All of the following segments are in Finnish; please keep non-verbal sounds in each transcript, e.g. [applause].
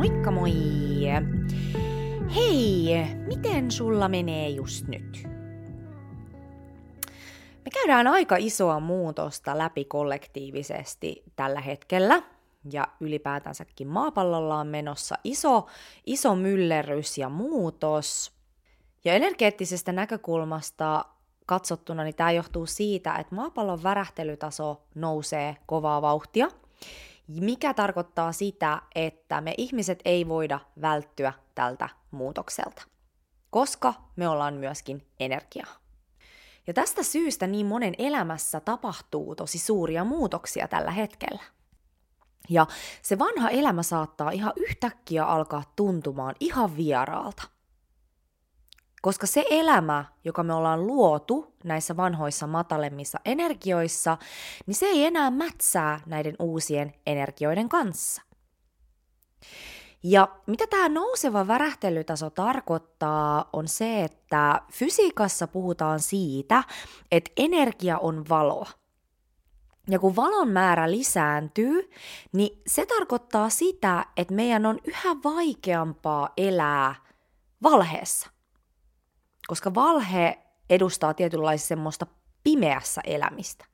Moikka moi! Hei, miten sulla menee just nyt? Me käydään aika isoa muutosta läpi kollektiivisesti tällä hetkellä, ja ylipäätänsäkin maapallolla on menossa iso, iso myllerrys ja muutos. Ja energeettisestä näkökulmasta katsottuna niin tämä johtuu siitä, että maapallon värähtelytaso nousee kovaa vauhtia – mikä tarkoittaa sitä, että me ihmiset ei voida välttyä tältä muutokselta, koska me ollaan myöskin energiaa. Ja tästä syystä niin monen elämässä tapahtuu tosi suuria muutoksia tällä hetkellä. Ja se vanha elämä saattaa ihan yhtäkkiä alkaa tuntumaan ihan vieraalta – koska se elämä, joka me ollaan luotu näissä vanhoissa matalemmissa energioissa, niin se ei enää mätsää näiden uusien energioiden kanssa. Ja mitä tämä nouseva värähtelytaso tarkoittaa, on se, että fysiikassa puhutaan siitä, että energia on valoa. Ja kun valon määrä lisääntyy, niin se tarkoittaa sitä, että meidän on yhä vaikeampaa elää valheessa – koska valhe edustaa tietynlaista semmoista pimeässä elämistä.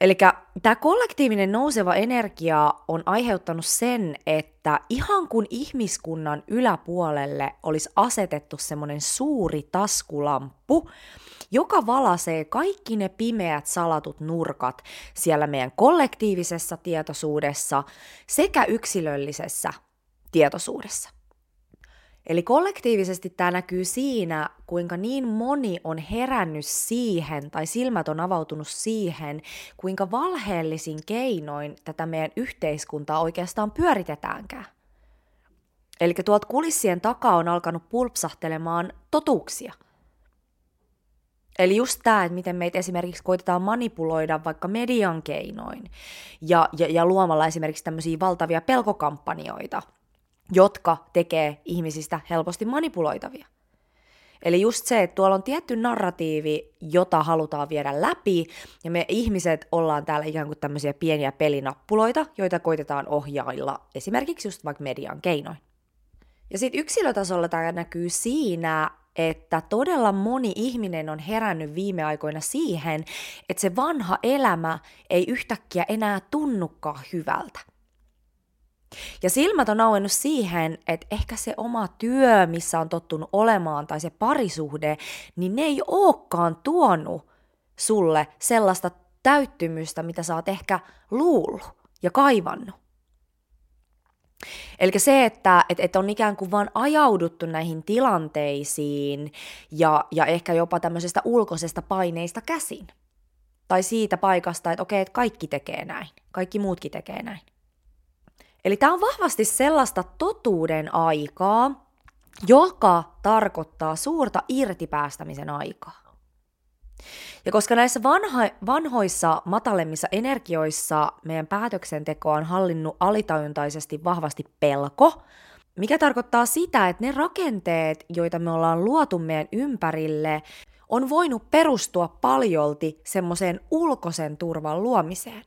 Eli tämä kollektiivinen nouseva energia on aiheuttanut sen, että ihan kun ihmiskunnan yläpuolelle olisi asetettu semmoinen suuri taskulamppu, joka valasee kaikki ne pimeät salatut nurkat siellä meidän kollektiivisessa tietoisuudessa sekä yksilöllisessä tietoisuudessa. Eli kollektiivisesti tämä näkyy siinä, kuinka niin moni on herännyt siihen tai silmät on avautunut siihen, kuinka valheellisin keinoin tätä meidän yhteiskuntaa oikeastaan pyöritetäänkään. Eli tuolta kulissien takaa on alkanut pulpsahtelemaan totuuksia. Eli just tämä, että miten meitä esimerkiksi koitetaan manipuloida vaikka median keinoin ja, ja, ja luomalla esimerkiksi tämmöisiä valtavia pelkokampanjoita – jotka tekee ihmisistä helposti manipuloitavia. Eli just se, että tuolla on tietty narratiivi, jota halutaan viedä läpi, ja me ihmiset ollaan täällä ikään kuin tämmöisiä pieniä pelinappuloita, joita koitetaan ohjailla esimerkiksi just vaikka median keinoin. Ja sitten yksilötasolla tämä näkyy siinä, että todella moni ihminen on herännyt viime aikoina siihen, että se vanha elämä ei yhtäkkiä enää tunnukaan hyvältä. Ja silmät on auennut siihen, että ehkä se oma työ, missä on tottunut olemaan, tai se parisuhde, niin ne ei olekaan tuonut sulle sellaista täyttymystä, mitä sä oot ehkä luullut ja kaivannut. Eli se, että et, et on ikään kuin vaan ajauduttu näihin tilanteisiin ja, ja ehkä jopa tämmöisestä ulkoisesta paineista käsin. Tai siitä paikasta, että okei, että kaikki tekee näin, kaikki muutkin tekee näin. Eli tämä on vahvasti sellaista totuuden aikaa, joka tarkoittaa suurta irtipäästämisen aikaa. Ja koska näissä vanha, vanhoissa matalemmissa energioissa meidän päätöksenteko on hallinnut alitajuntaisesti vahvasti pelko, mikä tarkoittaa sitä, että ne rakenteet, joita me ollaan luotu meidän ympärille, on voinut perustua paljolti semmoiseen ulkoisen turvan luomiseen.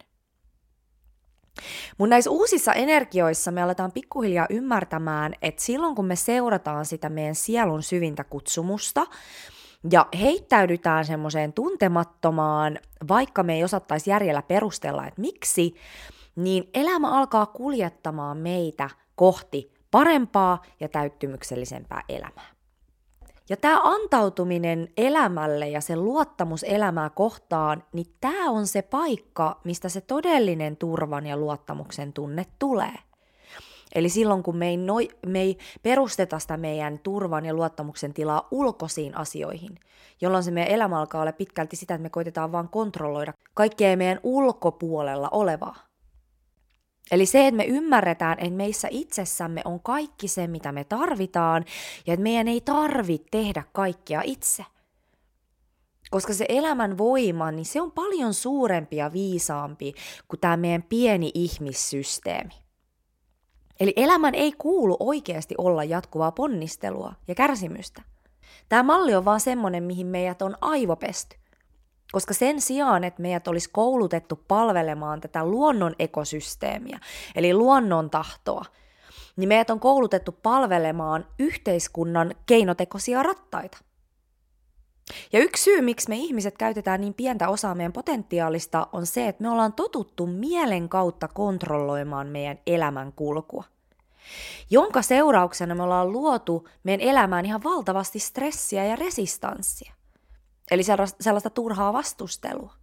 Mutta näissä uusissa energioissa me aletaan pikkuhiljaa ymmärtämään, että silloin kun me seurataan sitä meidän sielun syvintä kutsumusta, ja heittäydytään semmoiseen tuntemattomaan, vaikka me ei osattaisi järjellä perustella, että miksi, niin elämä alkaa kuljettamaan meitä kohti parempaa ja täyttymyksellisempää elämää. Ja tämä antautuminen elämälle ja se luottamus elämää kohtaan, niin tämä on se paikka, mistä se todellinen turvan ja luottamuksen tunne tulee. Eli silloin, kun me ei, noi, me ei perusteta sitä meidän turvan ja luottamuksen tilaa ulkoisiin asioihin, jolloin se meidän elämä alkaa olla pitkälti sitä, että me koitetaan vaan kontrolloida kaikkea meidän ulkopuolella olevaa. Eli se, että me ymmärretään, että meissä itsessämme on kaikki se, mitä me tarvitaan, ja että meidän ei tarvitse tehdä kaikkea itse. Koska se elämän voima, niin se on paljon suurempi ja viisaampi kuin tämä meidän pieni ihmissysteemi. Eli elämän ei kuulu oikeasti olla jatkuvaa ponnistelua ja kärsimystä. Tämä malli on vaan semmoinen, mihin meidät on aivopesty. Koska sen sijaan, että meidät olisi koulutettu palvelemaan tätä luonnon ekosysteemiä, eli luonnon tahtoa, niin meidät on koulutettu palvelemaan yhteiskunnan keinotekoisia rattaita. Ja yksi syy, miksi me ihmiset käytetään niin pientä osaa meidän potentiaalista, on se, että me ollaan totuttu mielen kautta kontrolloimaan meidän elämän kulkua. Jonka seurauksena me ollaan luotu meidän elämään ihan valtavasti stressiä ja resistanssia. Eli sellaista turhaa vastustelua.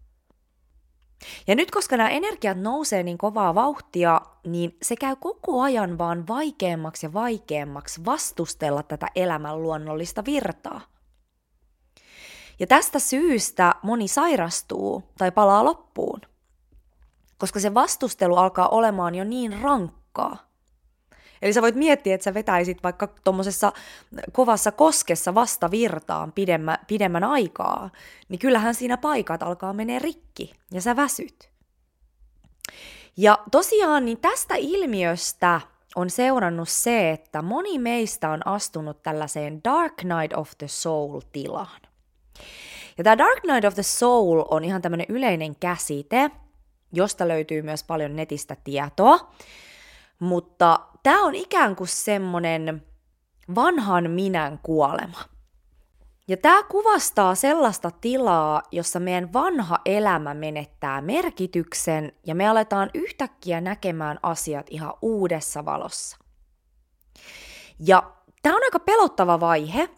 Ja nyt koska nämä energiat nousee niin kovaa vauhtia, niin se käy koko ajan vaan vaikeammaksi ja vaikeammaksi vastustella tätä elämän luonnollista virtaa. Ja tästä syystä moni sairastuu tai palaa loppuun, koska se vastustelu alkaa olemaan jo niin rankkaa. Eli sä voit miettiä, että sä vetäisit vaikka tuommoisessa kovassa koskessa vasta virtaan pidemmä, pidemmän aikaa, niin kyllähän siinä paikat alkaa menee rikki ja sä väsyt. Ja tosiaan niin tästä ilmiöstä on seurannut se, että moni meistä on astunut tällaiseen Dark Night of the Soul-tilaan. Ja tämä Dark Night of the Soul on ihan tämmöinen yleinen käsite, josta löytyy myös paljon netistä tietoa. Mutta tämä on ikään kuin semmoinen vanhan minän kuolema. Ja tämä kuvastaa sellaista tilaa, jossa meidän vanha elämä menettää merkityksen ja me aletaan yhtäkkiä näkemään asiat ihan uudessa valossa. Ja tämä on aika pelottava vaihe,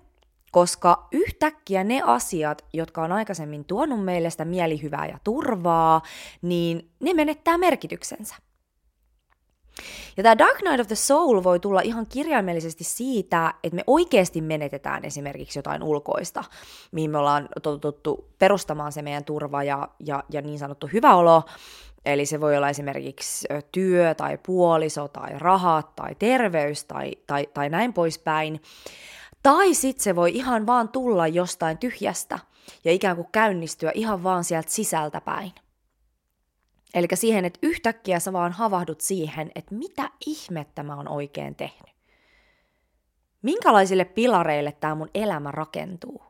koska yhtäkkiä ne asiat, jotka on aikaisemmin tuonut meille sitä mielihyvää ja turvaa, niin ne menettää merkityksensä. Ja tämä Dark Night of the Soul voi tulla ihan kirjaimellisesti siitä, että me oikeasti menetetään esimerkiksi jotain ulkoista, mihin me ollaan totuttu perustamaan se meidän turva ja, ja, ja niin sanottu hyvä olo. Eli se voi olla esimerkiksi työ tai puoliso tai rahat tai terveys tai, tai, tai näin poispäin. Tai sitten se voi ihan vaan tulla jostain tyhjästä ja ikään kuin käynnistyä ihan vaan sieltä sisältä päin. Eli siihen, että yhtäkkiä sä vaan havahdut siihen, että mitä ihmettä mä oon oikein tehnyt. Minkälaisille pilareille tämä mun elämä rakentuu?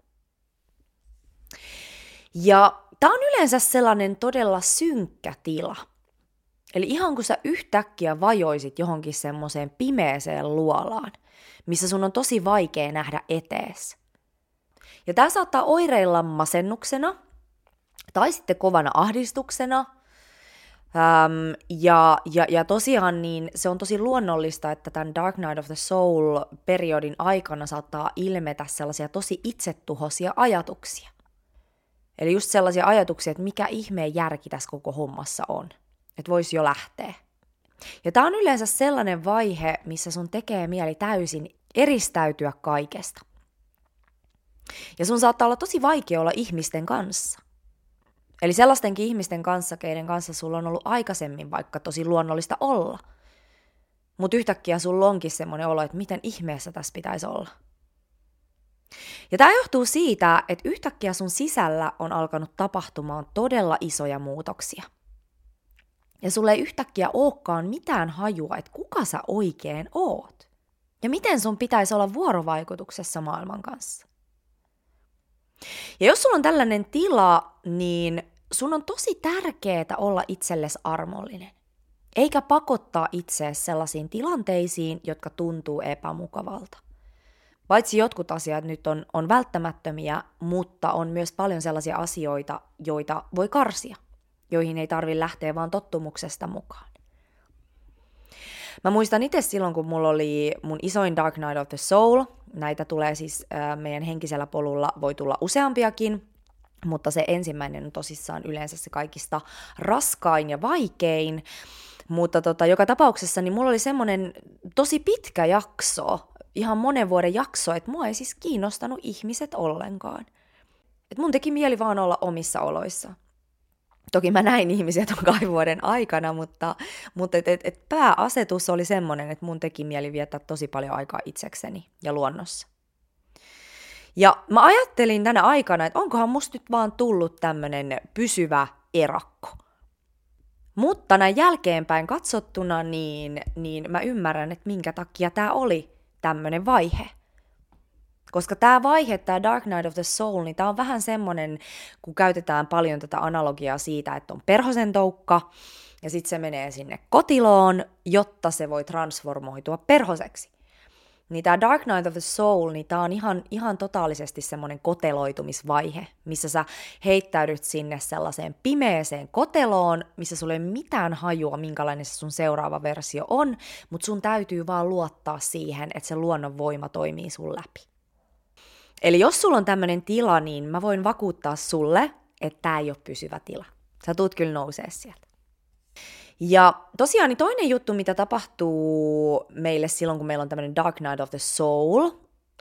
Ja tämä on yleensä sellainen todella synkkä tila. Eli ihan kun sä yhtäkkiä vajoisit johonkin semmoiseen pimeeseen luolaan, missä sun on tosi vaikea nähdä etees. Ja tämä saattaa oireilla masennuksena, tai sitten kovana ahdistuksena, Um, ja, ja, ja tosiaan niin se on tosi luonnollista, että tämän Dark Night of the Soul-periodin aikana saattaa ilmetä sellaisia tosi itsetuhoisia ajatuksia. Eli just sellaisia ajatuksia, että mikä ihmeen järki tässä koko hommassa on. Että voisi jo lähteä. Ja tämä on yleensä sellainen vaihe, missä sun tekee mieli täysin eristäytyä kaikesta. Ja sun saattaa olla tosi vaikea olla ihmisten kanssa. Eli sellaistenkin ihmisten kanssa, keiden kanssa sulla on ollut aikaisemmin vaikka tosi luonnollista olla. Mutta yhtäkkiä sulla onkin semmoinen olo, että miten ihmeessä tässä pitäisi olla. Ja tämä johtuu siitä, että yhtäkkiä sun sisällä on alkanut tapahtumaan todella isoja muutoksia. Ja sulle ei yhtäkkiä olekaan mitään hajua, että kuka sä oikein oot. Ja miten sun pitäisi olla vuorovaikutuksessa maailman kanssa. Ja jos sulla on tällainen tila, niin sun on tosi tärkeää olla itsellesi armollinen. Eikä pakottaa itseäsi sellaisiin tilanteisiin, jotka tuntuu epämukavalta. Paitsi jotkut asiat nyt on, on välttämättömiä, mutta on myös paljon sellaisia asioita, joita voi karsia, joihin ei tarvi lähteä vaan tottumuksesta mukaan. Mä muistan itse silloin, kun mulla oli mun isoin Dark Night of the Soul. Näitä tulee siis meidän henkisellä polulla, voi tulla useampiakin, mutta se ensimmäinen on tosissaan yleensä se kaikista raskain ja vaikein. Mutta tota, joka tapauksessa niin mulla oli semmoinen tosi pitkä jakso, ihan monen vuoden jakso, että mua ei siis kiinnostanut ihmiset ollenkaan. Et mun teki mieli vaan olla omissa oloissa. Toki mä näin ihmisiä ton kahden vuoden aikana, mutta, mutta et, et, et pääasetus oli semmoinen, että mun teki mieli viettää tosi paljon aikaa itsekseni ja luonnossa. Ja mä ajattelin tänä aikana, että onkohan musta nyt vaan tullut tämmönen pysyvä erakko. Mutta näin jälkeenpäin katsottuna, niin, niin mä ymmärrän, että minkä takia tämä oli tämmöinen vaihe. Koska tämä vaihe, tämä Dark Night of the Soul, niin tämä on vähän semmoinen, kun käytetään paljon tätä analogiaa siitä, että on perhosen toukka, ja sitten se menee sinne kotiloon, jotta se voi transformoitua perhoseksi. Niin tämä Dark Night of the Soul, niin tämä on ihan, ihan totaalisesti semmoinen koteloitumisvaihe, missä sä heittäydyt sinne sellaiseen pimeeseen koteloon, missä sulle ei mitään hajua, minkälainen se sun seuraava versio on, mutta sun täytyy vaan luottaa siihen, että se luonnon voima toimii sun läpi. Eli jos sulla on tämmöinen tila, niin mä voin vakuuttaa sulle, että tämä ei ole pysyvä tila. Sä tuut kyllä nousee sieltä. Ja tosiaan niin toinen juttu, mitä tapahtuu meille silloin, kun meillä on tämmöinen Dark Night of the Soul,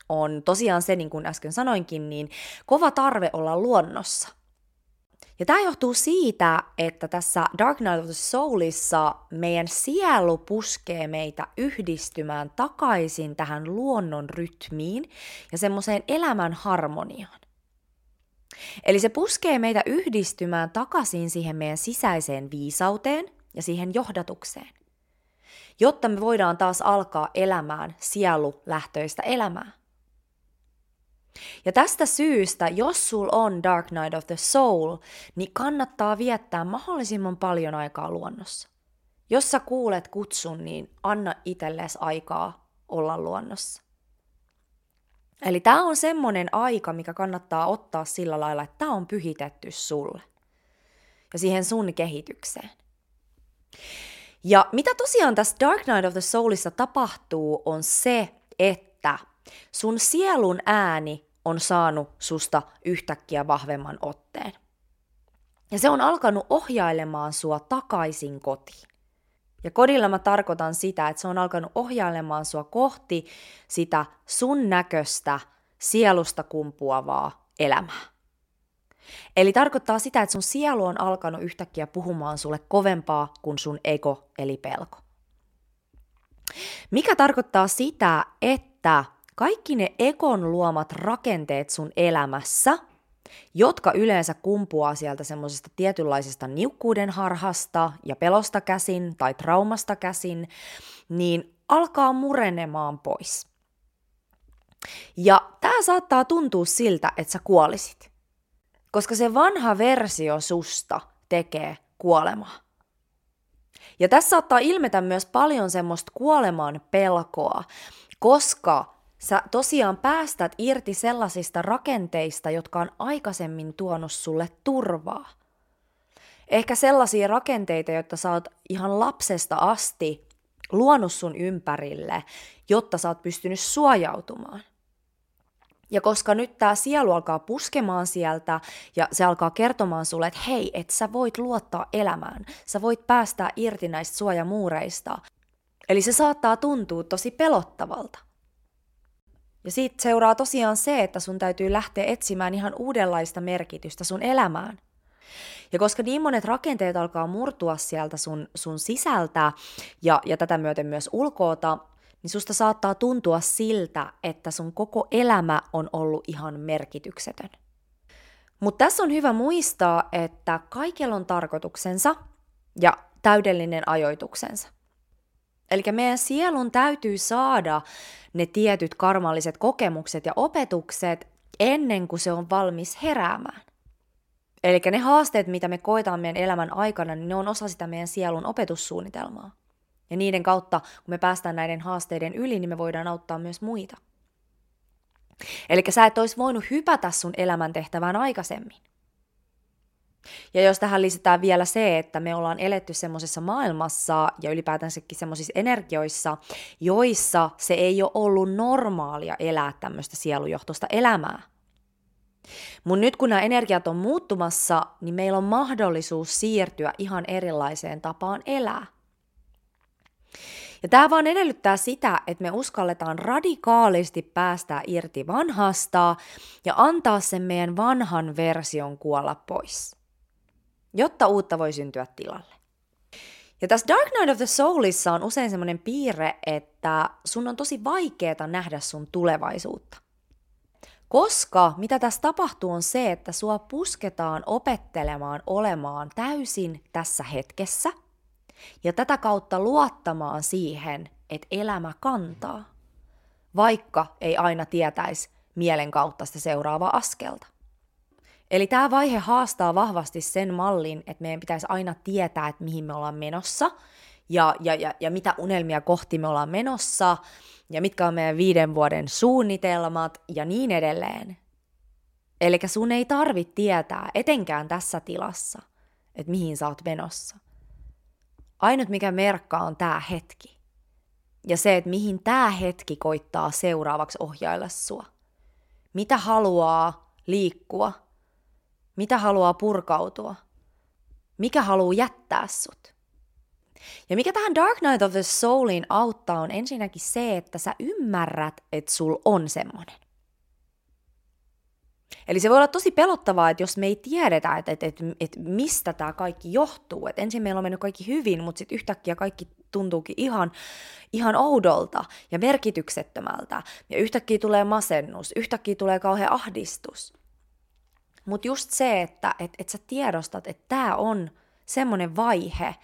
on tosiaan se, niin kuin äsken sanoinkin, niin kova tarve olla luonnossa. Ja tämä johtuu siitä, että tässä Dark Night of the Soulissa meidän sielu puskee meitä yhdistymään takaisin tähän luonnon rytmiin ja semmoiseen elämän harmoniaan. Eli se puskee meitä yhdistymään takaisin siihen meidän sisäiseen viisauteen ja siihen johdatukseen, jotta me voidaan taas alkaa elämään sielulähtöistä elämää. Ja tästä syystä, jos sul on Dark Night of the Soul, niin kannattaa viettää mahdollisimman paljon aikaa luonnossa. Jos sä kuulet kutsun, niin anna itsellesi aikaa olla luonnossa. Eli tämä on semmoinen aika, mikä kannattaa ottaa sillä lailla, että tämä on pyhitetty sulle ja siihen sun kehitykseen. Ja mitä tosiaan tässä Dark Night of the Soulissa tapahtuu, on se, että sun sielun ääni on saanut susta yhtäkkiä vahvemman otteen. Ja se on alkanut ohjailemaan sua takaisin kotiin. Ja kodilla mä tarkoitan sitä, että se on alkanut ohjailemaan sua kohti sitä sun näköistä, sielusta kumpuavaa elämää. Eli tarkoittaa sitä, että sun sielu on alkanut yhtäkkiä puhumaan sulle kovempaa kuin sun ego eli pelko. Mikä tarkoittaa sitä, että kaikki ne ekon luomat rakenteet sun elämässä, jotka yleensä kumpuaa sieltä semmoisesta tietynlaisesta niukkuuden harhasta ja pelosta käsin tai traumasta käsin, niin alkaa murenemaan pois. Ja tämä saattaa tuntua siltä, että sä kuolisit. Koska se vanha versio susta tekee kuolemaa. Ja tässä saattaa ilmetä myös paljon semmoista kuoleman pelkoa, koska sä tosiaan päästät irti sellaisista rakenteista, jotka on aikaisemmin tuonut sulle turvaa. Ehkä sellaisia rakenteita, joita sä oot ihan lapsesta asti luonut sun ympärille, jotta sä oot pystynyt suojautumaan. Ja koska nyt tämä sielu alkaa puskemaan sieltä ja se alkaa kertomaan sulle, että hei, että sä voit luottaa elämään, sä voit päästää irti näistä suojamuureista. Eli se saattaa tuntua tosi pelottavalta. Ja siitä seuraa tosiaan se, että sun täytyy lähteä etsimään ihan uudenlaista merkitystä sun elämään. Ja koska niin monet rakenteet alkaa murtua sieltä sun, sun sisältä ja, ja tätä myöten myös ulkoota, niin susta saattaa tuntua siltä, että sun koko elämä on ollut ihan merkityksetön. Mutta tässä on hyvä muistaa, että kaikella on tarkoituksensa ja täydellinen ajoituksensa. Eli meidän sielun täytyy saada ne tietyt karmalliset kokemukset ja opetukset ennen kuin se on valmis heräämään. Eli ne haasteet, mitä me koetaan meidän elämän aikana, niin ne on osa sitä meidän sielun opetussuunnitelmaa. Ja niiden kautta, kun me päästään näiden haasteiden yli, niin me voidaan auttaa myös muita. Eli sä et olisi voinut hypätä sun elämäntehtävään aikaisemmin. Ja jos tähän lisätään vielä se, että me ollaan eletty semmoisessa maailmassa ja ylipäätänsäkin semmoisissa energioissa, joissa se ei ole ollut normaalia elää tämmöistä sielujohtoista elämää. Mutta nyt kun nämä energiat on muuttumassa, niin meillä on mahdollisuus siirtyä ihan erilaiseen tapaan elää. Ja tämä vaan edellyttää sitä, että me uskalletaan radikaalisti päästää irti vanhasta ja antaa sen meidän vanhan version kuolla pois jotta uutta voi syntyä tilalle. Ja tässä Dark Night of the Soulissa on usein semmoinen piirre, että sun on tosi vaikeaa nähdä sun tulevaisuutta. Koska mitä tässä tapahtuu on se, että sua pusketaan opettelemaan olemaan täysin tässä hetkessä ja tätä kautta luottamaan siihen, että elämä kantaa, vaikka ei aina tietäisi, mielen kautta sitä seuraavaa askelta. Eli tämä vaihe haastaa vahvasti sen mallin, että meidän pitäisi aina tietää, että mihin me ollaan menossa ja, ja, ja, ja mitä unelmia kohti me ollaan menossa ja mitkä on meidän viiden vuoden suunnitelmat ja niin edelleen. Eli sun ei tarvitse tietää, etenkään tässä tilassa, että mihin sä oot menossa. Ainut mikä merkkaa on tämä hetki. Ja se, että mihin tämä hetki koittaa seuraavaksi ohjailla sua. Mitä haluaa liikkua – mitä haluaa purkautua? Mikä haluaa jättää sut? Ja mikä tähän Dark Night of the Soulin auttaa on ensinnäkin se, että sä ymmärrät, että sul on semmonen. Eli se voi olla tosi pelottavaa, että jos me ei tiedetä, että, että, että, että mistä tämä kaikki johtuu. Että ensin meillä on mennyt kaikki hyvin, mutta sitten yhtäkkiä kaikki tuntuukin ihan, ihan oudolta ja merkityksettömältä. Ja yhtäkkiä tulee masennus, yhtäkkiä tulee kauhean ahdistus. Mutta just se, että et, et sä tiedostat, että tämä on semmoinen vaihe,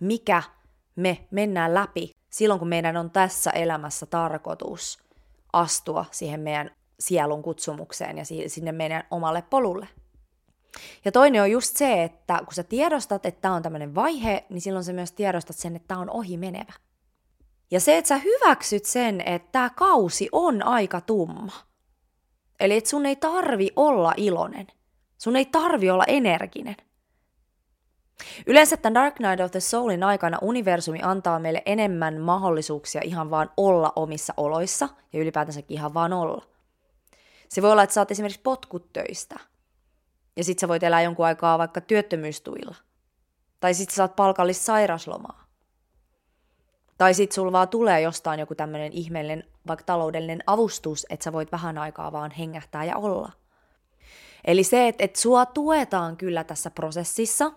mikä me mennään läpi silloin, kun meidän on tässä elämässä tarkoitus astua siihen meidän sielun kutsumukseen ja sinne meidän omalle polulle. Ja toinen on just se, että kun sä tiedostat, että tämä on tämmöinen vaihe, niin silloin sä myös tiedostat sen, että tämä on ohi menevä. Ja se, että sä hyväksyt sen, että tämä kausi on aika tumma. Eli että sun ei tarvi olla iloinen – Sun ei tarvi olla energinen. Yleensä tämän Dark Night of the Soulin aikana universumi antaa meille enemmän mahdollisuuksia ihan vaan olla omissa oloissa ja ylipäätänsäkin ihan vaan olla. Se voi olla, että saat esimerkiksi potkut töistä ja sit sä voit elää jonkun aikaa vaikka työttömyystuilla. Tai sit sä saat palkallista sairaslomaa. Tai sit sulla vaan tulee jostain joku tämmöinen ihmeellinen vaikka taloudellinen avustus, että sä voit vähän aikaa vaan hengähtää ja olla. Eli se, että, että sua tuetaan kyllä tässä prosessissa,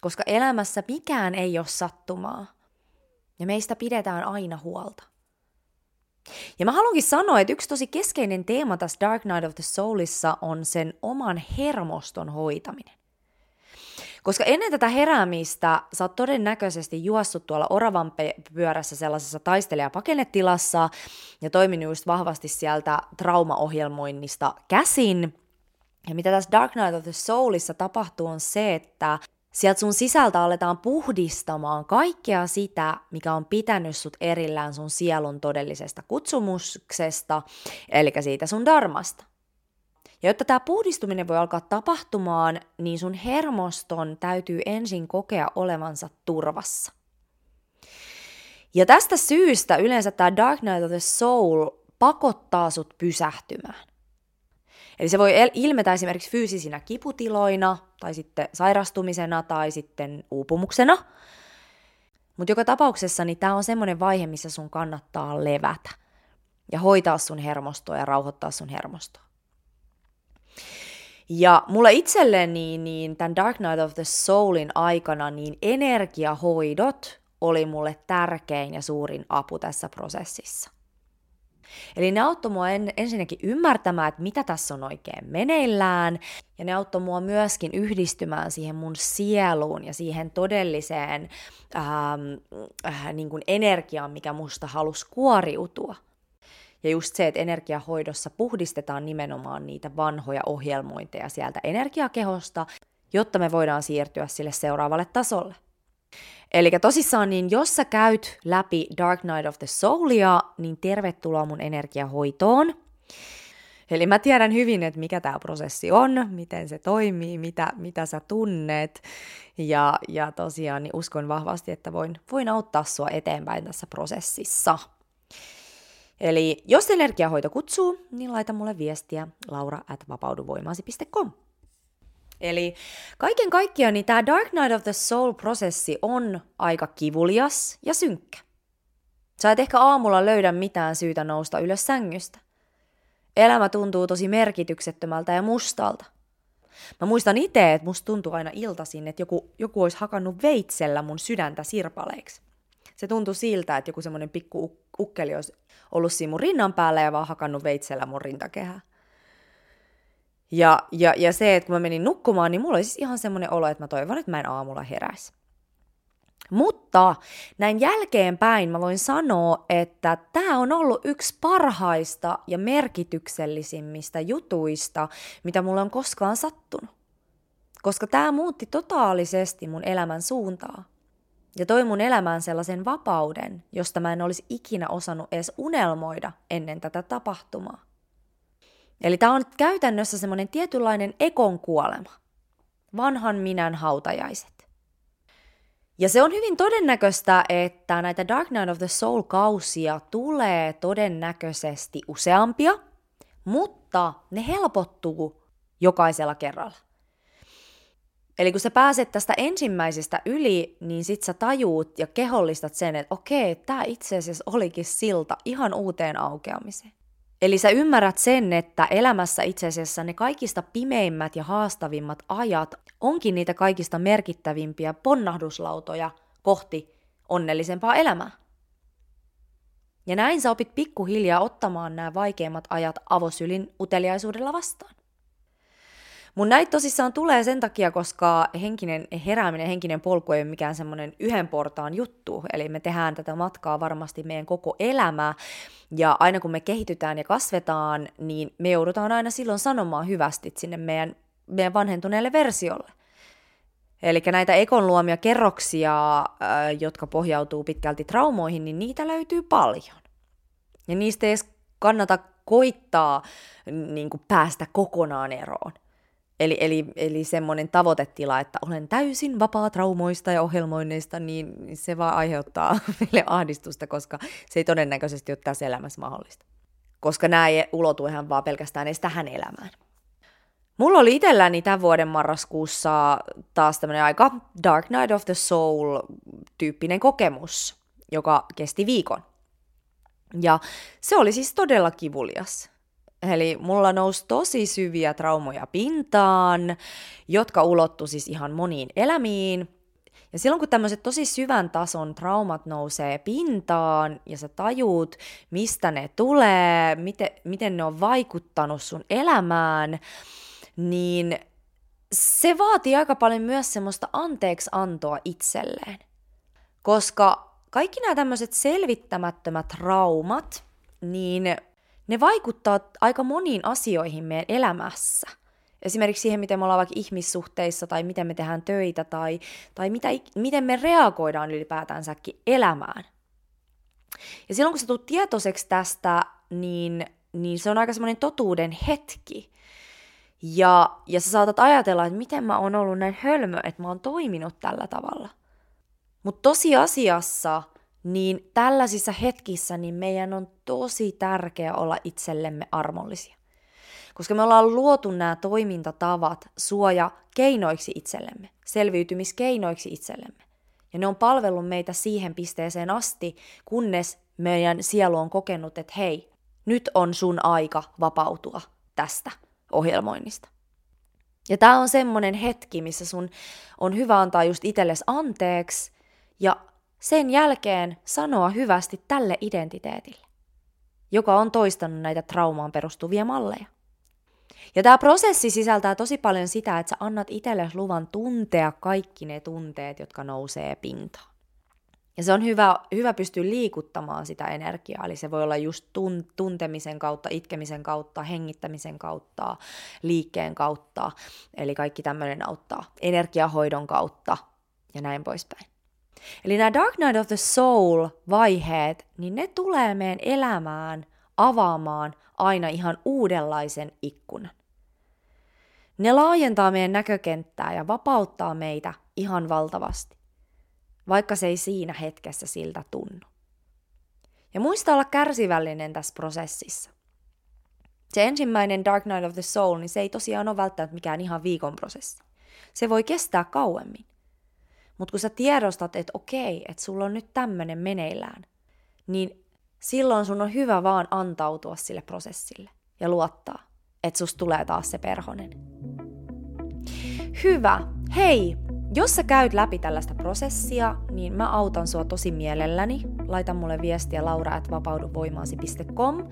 koska elämässä mikään ei ole sattumaa. Ja meistä pidetään aina huolta. Ja mä haluankin sanoa, että yksi tosi keskeinen teema tässä Dark Night of the Soulissa on sen oman hermoston hoitaminen. Koska ennen tätä heräämistä sä oot todennäköisesti juossut tuolla oravan pyörässä sellaisessa taistelija pakennetilassa ja toiminut just vahvasti sieltä traumaohjelmoinnista käsin. Ja mitä tässä Dark Night of the Soulissa tapahtuu on se, että sieltä sun sisältä aletaan puhdistamaan kaikkea sitä, mikä on pitänyt sut erillään sun sielun todellisesta kutsumuksesta, eli siitä sun darmasta. Ja jotta tämä puhdistuminen voi alkaa tapahtumaan, niin sun hermoston täytyy ensin kokea olevansa turvassa. Ja tästä syystä yleensä tämä Dark Night of the Soul pakottaa sut pysähtymään. Eli se voi ilmetä esimerkiksi fyysisinä kiputiloina, tai sitten sairastumisena, tai sitten uupumuksena. Mutta joka tapauksessa niin tämä on semmoinen vaihe, missä sun kannattaa levätä ja hoitaa sun hermostoa ja rauhoittaa sun hermostoa. Ja mulle itselleen niin, niin tämän Dark Night of the Soulin aikana niin energiahoidot oli mulle tärkein ja suurin apu tässä prosessissa. Eli ne auttoi mua en, ensinnäkin ymmärtämään, että mitä tässä on oikein meneillään, ja ne auttoi mua myöskin yhdistymään siihen mun sieluun ja siihen todelliseen ähm, äh, niin kuin energiaan, mikä musta halusi kuoriutua. Ja just se, että energiahoidossa puhdistetaan nimenomaan niitä vanhoja ohjelmointeja sieltä energiakehosta, jotta me voidaan siirtyä sille seuraavalle tasolle. Eli tosissaan, niin jos sä käyt läpi Dark Night of the Soulia, niin tervetuloa mun energiahoitoon. Eli mä tiedän hyvin, että mikä tämä prosessi on, miten se toimii, mitä, mitä sä tunnet. Ja, ja tosiaan niin uskon vahvasti, että voin, voin auttaa sua eteenpäin tässä prosessissa. Eli jos energiahoito kutsuu, niin laita mulle viestiä laura at vapauduvoimasi.com. Eli kaiken kaikkiaan niin tämä Dark Night of the Soul-prosessi on aika kivulias ja synkkä. Sä et ehkä aamulla löydä mitään syytä nousta ylös sängystä. Elämä tuntuu tosi merkityksettömältä ja mustalta. Mä muistan itse, että musta tuntuu aina iltaisin, että joku, joku olisi hakannut veitsellä mun sydäntä sirpaleiksi. Se tuntui siltä, että joku semmoinen pikku ukkeli olisi ollut siinä mun rinnan päällä ja vaan hakannut veitsellä mun rintakehää. Ja, ja, ja se, että kun mä menin nukkumaan, niin mulla oli siis ihan semmoinen olo, että mä toivon, että mä en aamulla heräisi. Mutta näin jälkeenpäin mä voin sanoa, että tämä on ollut yksi parhaista ja merkityksellisimmistä jutuista, mitä mulla on koskaan sattunut. Koska tämä muutti totaalisesti mun elämän suuntaa. Ja toi mun elämään sellaisen vapauden, josta mä en olisi ikinä osannut edes unelmoida ennen tätä tapahtumaa. Eli tämä on käytännössä semmoinen tietynlainen ekon kuolema. Vanhan minän hautajaiset. Ja se on hyvin todennäköistä, että näitä Dark Night of the Soul-kausia tulee todennäköisesti useampia, mutta ne helpottuu jokaisella kerralla. Eli kun sä pääset tästä ensimmäisestä yli, niin sit sä tajuut ja kehollistat sen, että okei, tämä itse asiassa olikin silta ihan uuteen aukeamiseen. Eli sä ymmärrät sen, että elämässä itse asiassa ne kaikista pimeimmät ja haastavimmat ajat onkin niitä kaikista merkittävimpiä ponnahduslautoja kohti onnellisempaa elämää. Ja näin sä opit pikkuhiljaa ottamaan nämä vaikeimmat ajat avosylin uteliaisuudella vastaan. Mun näitä tosissaan tulee sen takia, koska henkinen herääminen, henkinen polku ei ole mikään semmoinen yhden portaan juttu. Eli me tehdään tätä matkaa varmasti meidän koko elämä. Ja aina kun me kehitytään ja kasvetaan, niin me joudutaan aina silloin sanomaan hyvästi sinne meidän, meidän vanhentuneelle versiolle. Eli näitä ekon luomia kerroksia, jotka pohjautuu pitkälti traumoihin, niin niitä löytyy paljon. Ja niistä ei edes kannata koittaa niin kuin päästä kokonaan eroon. Eli, eli, eli semmoinen tavoitetila, että olen täysin vapaa traumoista ja ohjelmoinneista, niin se vaan aiheuttaa [laughs] meille ahdistusta, koska se ei todennäköisesti ole tässä elämässä mahdollista. Koska nämä ei ulotu ihan vaan pelkästään edes tähän elämään. Mulla oli itselläni tämän vuoden marraskuussa taas tämmöinen aika Dark Night of the Soul-tyyppinen kokemus, joka kesti viikon. Ja se oli siis todella kivulias. Eli mulla nousi tosi syviä traumoja pintaan, jotka ulottu siis ihan moniin elämiin. Ja silloin kun tämmöiset tosi syvän tason traumat nousee pintaan ja sä tajuut, mistä ne tulee, miten, miten ne on vaikuttanut sun elämään, niin se vaatii aika paljon myös semmoista anteeksi antoa itselleen. Koska kaikki nämä tämmöiset selvittämättömät traumat, niin ne vaikuttaa aika moniin asioihin meidän elämässä. Esimerkiksi siihen, miten me ollaan vaikka ihmissuhteissa tai miten me tehdään töitä tai, tai mitä, miten me reagoidaan ylipäätänsäkin elämään. Ja silloin kun sä tulet tietoiseksi tästä, niin, niin se on aika semmoinen totuuden hetki. Ja, ja sä saatat ajatella, että miten mä oon ollut näin hölmö, että mä oon toiminut tällä tavalla. Mutta tosiasiassa niin tällaisissa hetkissä niin meidän on tosi tärkeää olla itsellemme armollisia. Koska me ollaan luotu nämä toimintatavat suoja keinoiksi itsellemme, selviytymiskeinoiksi itsellemme. Ja ne on palvellut meitä siihen pisteeseen asti, kunnes meidän sielu on kokenut, että hei, nyt on sun aika vapautua tästä ohjelmoinnista. Ja tämä on semmoinen hetki, missä sun on hyvä antaa just itsellesi anteeksi ja sen jälkeen sanoa hyvästi tälle identiteetille, joka on toistanut näitä traumaan perustuvia malleja. Ja tämä prosessi sisältää tosi paljon sitä, että sä annat itsellesi luvan tuntea kaikki ne tunteet, jotka nousee pintaan. Ja se on hyvä, hyvä pystyä liikuttamaan sitä energiaa, eli se voi olla just tun, tuntemisen kautta, itkemisen kautta, hengittämisen kautta, liikkeen kautta, eli kaikki tämmöinen auttaa, energiahoidon kautta ja näin poispäin. Eli nämä Dark Night of the Soul-vaiheet, niin ne tulee meidän elämään avaamaan aina ihan uudenlaisen ikkunan. Ne laajentaa meidän näkökenttää ja vapauttaa meitä ihan valtavasti, vaikka se ei siinä hetkessä siltä tunnu. Ja muista olla kärsivällinen tässä prosessissa. Se ensimmäinen Dark Night of the Soul, niin se ei tosiaan ole välttämättä mikään ihan viikon prosessi. Se voi kestää kauemmin. Mutta kun sä tiedostat, että okei, että sulla on nyt tämmöinen meneillään, niin silloin sun on hyvä vaan antautua sille prosessille ja luottaa, että susta tulee taas se perhonen. Hyvä. Hei, jos sä käyt läpi tällaista prosessia, niin mä autan sua tosi mielelläni. Laita mulle viestiä laura.vapauduvoimaasi.com.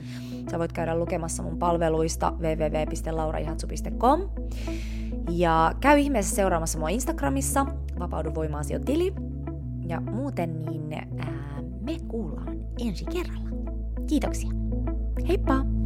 Sä voit käydä lukemassa mun palveluista www.lauraihatsu.com. Ja käy ihmeessä seuraamassa mua Instagramissa, vapaudu voimaasi tili. Ja muuten niin ää, me kuullaan ensi kerralla. Kiitoksia. Heippa!